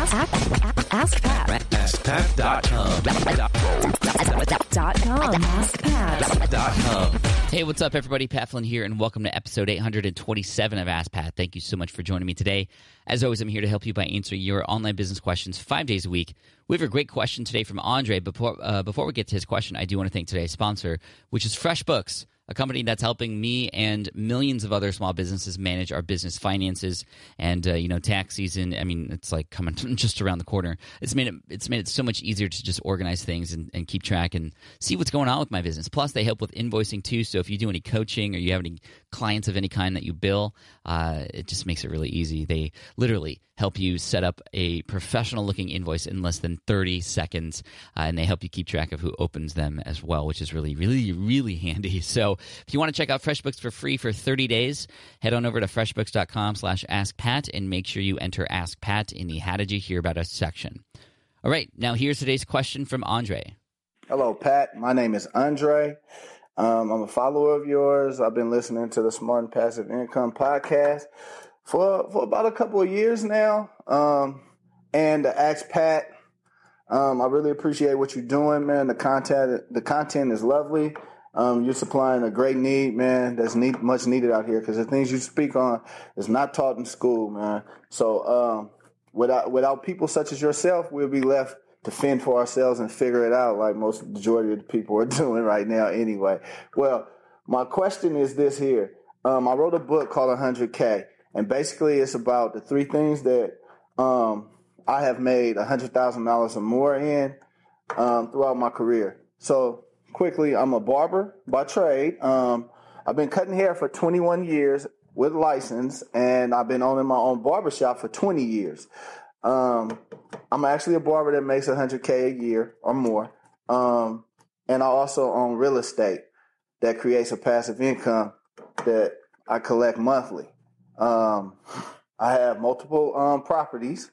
Ask, ask, ask Pat. AskPat.com. Dot com. Ask Pat. Dot com. Hey, what's up, everybody? Pat Flynn here, and welcome to episode 827 of Ask Pat. Thank you so much for joining me today. As always, I'm here to help you by answering your online business questions five days a week. We have a great question today from Andre. Before, uh, before we get to his question, I do want to thank today's sponsor, which is FreshBooks a company that's helping me and millions of other small businesses manage our business finances. And uh, you know, tax season. I mean, it's like coming just around the corner. It's made it it's made it so much easier to just organize things and, and keep track and see what's going on with my business. Plus, they help with invoicing too. So if you do any coaching or you have any clients of any kind that you bill, uh, it just makes it really easy. They literally help you set up a professional looking invoice in less than 30 seconds. Uh, and they help you keep track of who opens them as well, which is really, really, really handy. So if you want to check out FreshBooks for free for 30 days, head on over to freshbooks.com slash askpat and make sure you enter Ask Pat in the How Did You Hear About Us section. All right, now here's today's question from Andre. Hello, Pat. My name is Andre. Um, I'm a follower of yours. I've been listening to the Smart and Passive Income podcast for for about a couple of years now. Um, and the Ask Pat, um, I really appreciate what you're doing, man. The content the content is lovely. Um, you're supplying a great need, man. That's need, much needed out here because the things you speak on is not taught in school, man. So um, without without people such as yourself, we'll be left to fend for ourselves and figure it out, like most majority of the people are doing right now, anyway. Well, my question is this here. Um, I wrote a book called 100K, and basically it's about the three things that um, I have made $100,000 or more in um, throughout my career. So quickly, I'm a barber by trade. Um, I've been cutting hair for 21 years with license, and I've been owning my own barbershop for 20 years. Um, I'm actually a barber that makes 100K a year or more. Um, and I also own real estate that creates a passive income that I collect monthly. Um, I have multiple um, properties.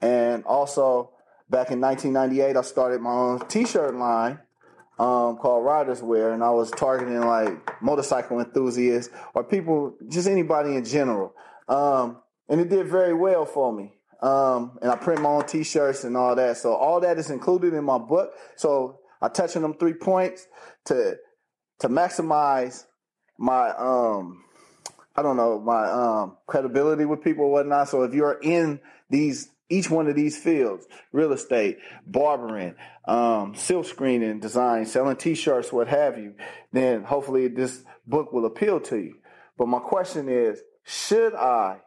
And also, back in 1998, I started my own t shirt line um, called Riders Wear, and I was targeting like motorcycle enthusiasts or people, just anybody in general. Um, and it did very well for me. Um, and I print my own t-shirts and all that. So all that is included in my book. So I touch on them three points to, to maximize my, um, I don't know, my, um, credibility with people whatnot. So if you're in these each one of these fields real estate barbering um, silk screening design selling t-shirts what have you then hopefully this book will appeal to you but my question is should i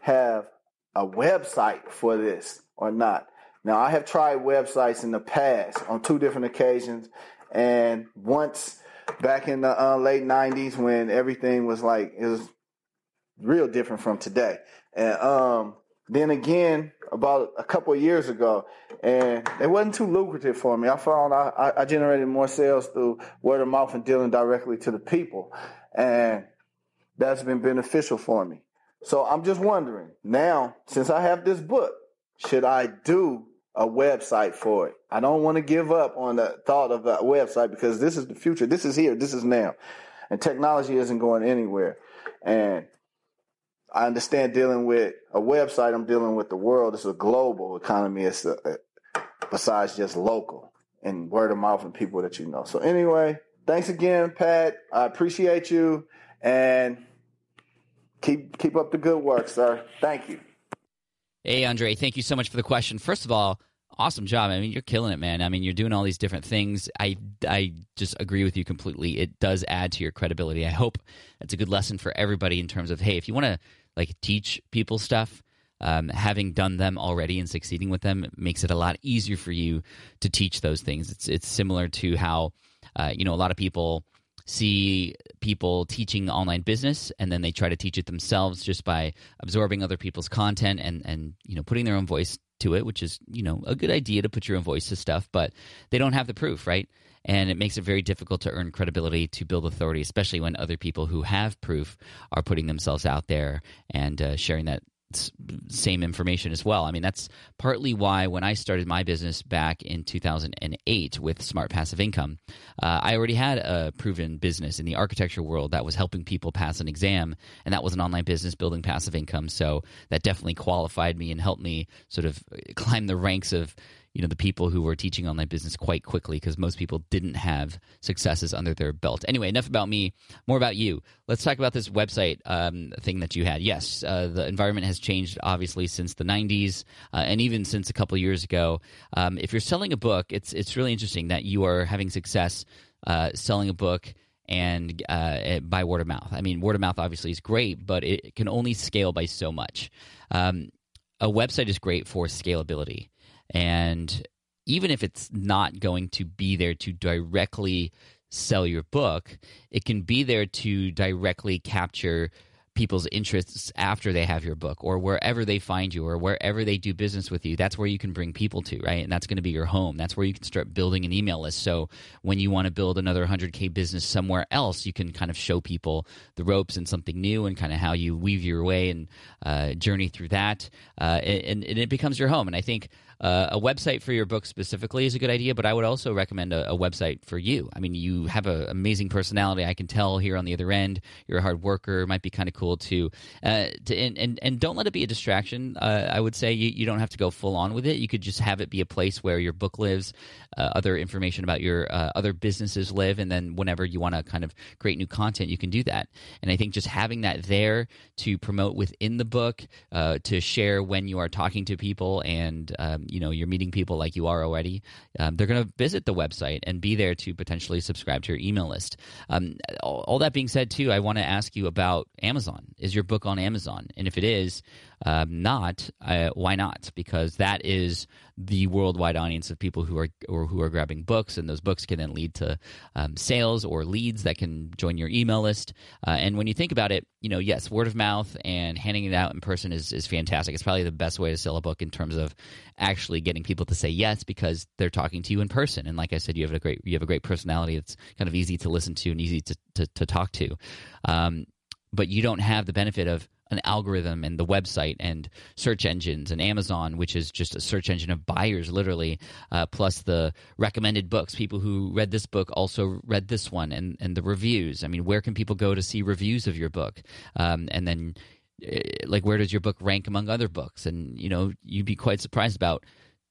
have a website for this or not now i have tried websites in the past on two different occasions and once back in the uh, late 90s when everything was like it was real different from today and um then again, about a couple years ago, and it wasn't too lucrative for me. I found I, I generated more sales through word of mouth and dealing directly to the people, and that's been beneficial for me. So I'm just wondering now, since I have this book, should I do a website for it? I don't want to give up on the thought of a website because this is the future. This is here. This is now, and technology isn't going anywhere. And I understand dealing with a website. I'm dealing with the world. It's a global economy. It's a, besides just local and word of mouth and people that you know. So anyway, thanks again, Pat. I appreciate you and keep keep up the good work, sir. Thank you. Hey, Andre, thank you so much for the question. First of all, awesome job. I mean, you're killing it, man. I mean, you're doing all these different things. I I just agree with you completely. It does add to your credibility. I hope that's a good lesson for everybody in terms of hey, if you want to like teach people stuff, um, having done them already and succeeding with them makes it a lot easier for you to teach those things. It's it's similar to how uh, you know a lot of people see people teaching online business and then they try to teach it themselves just by absorbing other people's content and and you know putting their own voice to it, which is, you know, a good idea to put your own voice to stuff, but they don't have the proof, right? And it makes it very difficult to earn credibility, to build authority, especially when other people who have proof are putting themselves out there and uh, sharing that same information as well. I mean, that's partly why when I started my business back in 2008 with Smart Passive Income, uh, I already had a proven business in the architecture world that was helping people pass an exam, and that was an online business building passive income. So that definitely qualified me and helped me sort of climb the ranks of you know the people who were teaching online business quite quickly because most people didn't have successes under their belt. Anyway, enough about me. More about you. Let's talk about this website um, thing that you had. Yes, uh, the environment has changed obviously since the '90s uh, and even since a couple years ago. Um, if you're selling a book, it's it's really interesting that you are having success uh, selling a book and uh, by word of mouth. I mean, word of mouth obviously is great, but it can only scale by so much. Um, a website is great for scalability. And even if it's not going to be there to directly sell your book, it can be there to directly capture people's interests after they have your book or wherever they find you or wherever they do business with you. That's where you can bring people to right? And that's going to be your home. That's where you can start building an email list. So when you want to build another 100k business somewhere else you can kind of show people the ropes and something new and kind of how you weave your way and uh, journey through that uh, and, and it becomes your home. And i think uh, a website for your book specifically is a good idea, but I would also recommend a, a website for you. I mean, you have an amazing personality. I can tell here on the other end. You're a hard worker. It might be kind of cool to, uh, to and, and, and don't let it be a distraction. Uh, I would say you, you don't have to go full on with it. You could just have it be a place where your book lives, uh, other information about your uh, other businesses live, and then whenever you want to kind of create new content, you can do that. And I think just having that there to promote within the book, uh, to share when you are talking to people and um, you know you're meeting people like you are already, um, they're going to visit the website and be there to potentially subscribe to your email list. Um, all, all, that being said, too, I want to ask you about Amazon. Is your book on Amazon? And if it is um, not, uh, why not? Because that is the worldwide audience of people who are or who are grabbing books, and those books can then lead to um, sales or leads that can join your email list. Uh, and when you think about it, you know, yes, word of mouth and handing it out in person is is fantastic. It's probably the best way to sell a book in terms of actually getting people to say yes because they're talking to you in person. And like I said, you have a great you have a great personality. It's kind of easy to listen to and easy to to, to talk to. Um, but you don't have the benefit of an algorithm and the website and search engines and Amazon, which is just a search engine of buyers, literally, uh, plus the recommended books. People who read this book also read this one, and and the reviews. I mean, where can people go to see reviews of your book? Um, and then, uh, like, where does your book rank among other books? And you know, you'd be quite surprised about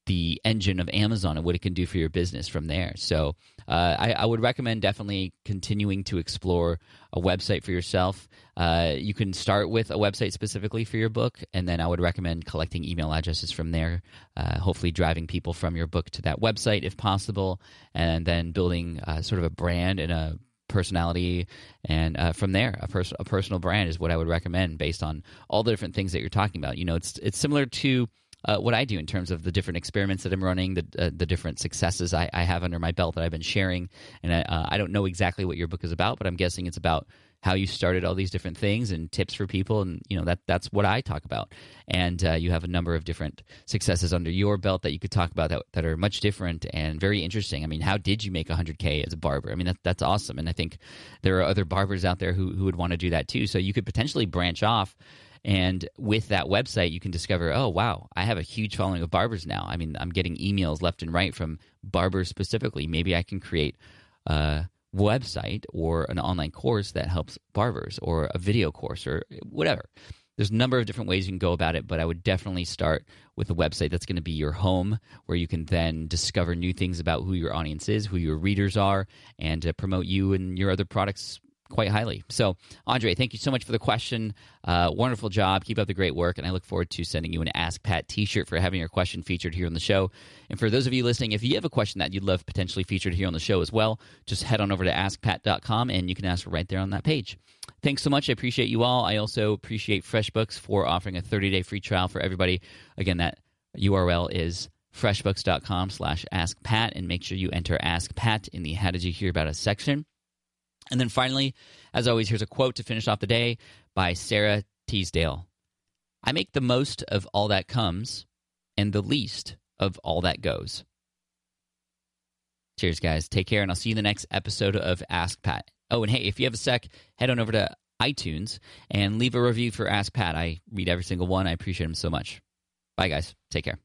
the engine of Amazon and what it can do for your business from there. So uh, I, I, would recommend definitely continuing to explore a website for yourself. Uh, you can start with a website specifically for your book, and then I would recommend collecting email addresses from there, uh, hopefully driving people from your book to that website if possible, and then building uh, sort of a brand and a personality and uh, from there a, pers- a personal brand is what i would recommend based on all the different things that you're talking about you know it's it's similar to uh, what I do in terms of the different experiments that I'm running, the uh, the different successes I, I, have under my belt that I've been sharing. And I, uh, I don't know exactly what your book is about, but I'm guessing it's about how you started all these different things and tips for people, and you know that that's what I talk about. And uh, you have a number of different successes under your belt that you could talk about that, that are much different and very interesting. I mean, how did you make 100k as a barber? I mean, that, that's awesome, and I think there are other barbers out there who who would want to do that too. So you could potentially branch off and with that website, you can discover, oh, wow, I have a huge following of barbers now. I mean, I'm getting emails left and right from barbers specifically. Maybe I can create a website or an online course that helps barbers or a video course or whatever. There's a number of different ways you can go about it, but I would definitely start with a website that's going to be your home, where you can then discover new things about who your audience is, who your readers are, and uh, promote you and your other products quite highly. So, Andre, thank you so much for the question. Uh, wonderful job. Keep up the great work. And I look forward to sending you an Ask Pat t shirt for having your question featured here on the show. And for those of you listening, if you have a question that you'd love potentially featured here on the show as well, just head on over to askpat.com and you can ask right there on that page. Thanks so much. I appreciate you all. I also appreciate FreshBooks for offering a 30 day free trial for everybody. Again, that URL is freshbooks.com slash askpat and make sure you enter ask pat in the how did you hear about us section and then finally, as always, here's a quote to finish off the day by Sara Teasdale I make the most of all that comes and the least of all that goes. Cheers, guys. Take care, and I'll see you in the next episode of Ask Pat. Oh, and hey, if you have a sec, head on over to iTunes and leave a review for Ask Pat. I read every single one. I appreciate them so much. Bye, guys. Take care.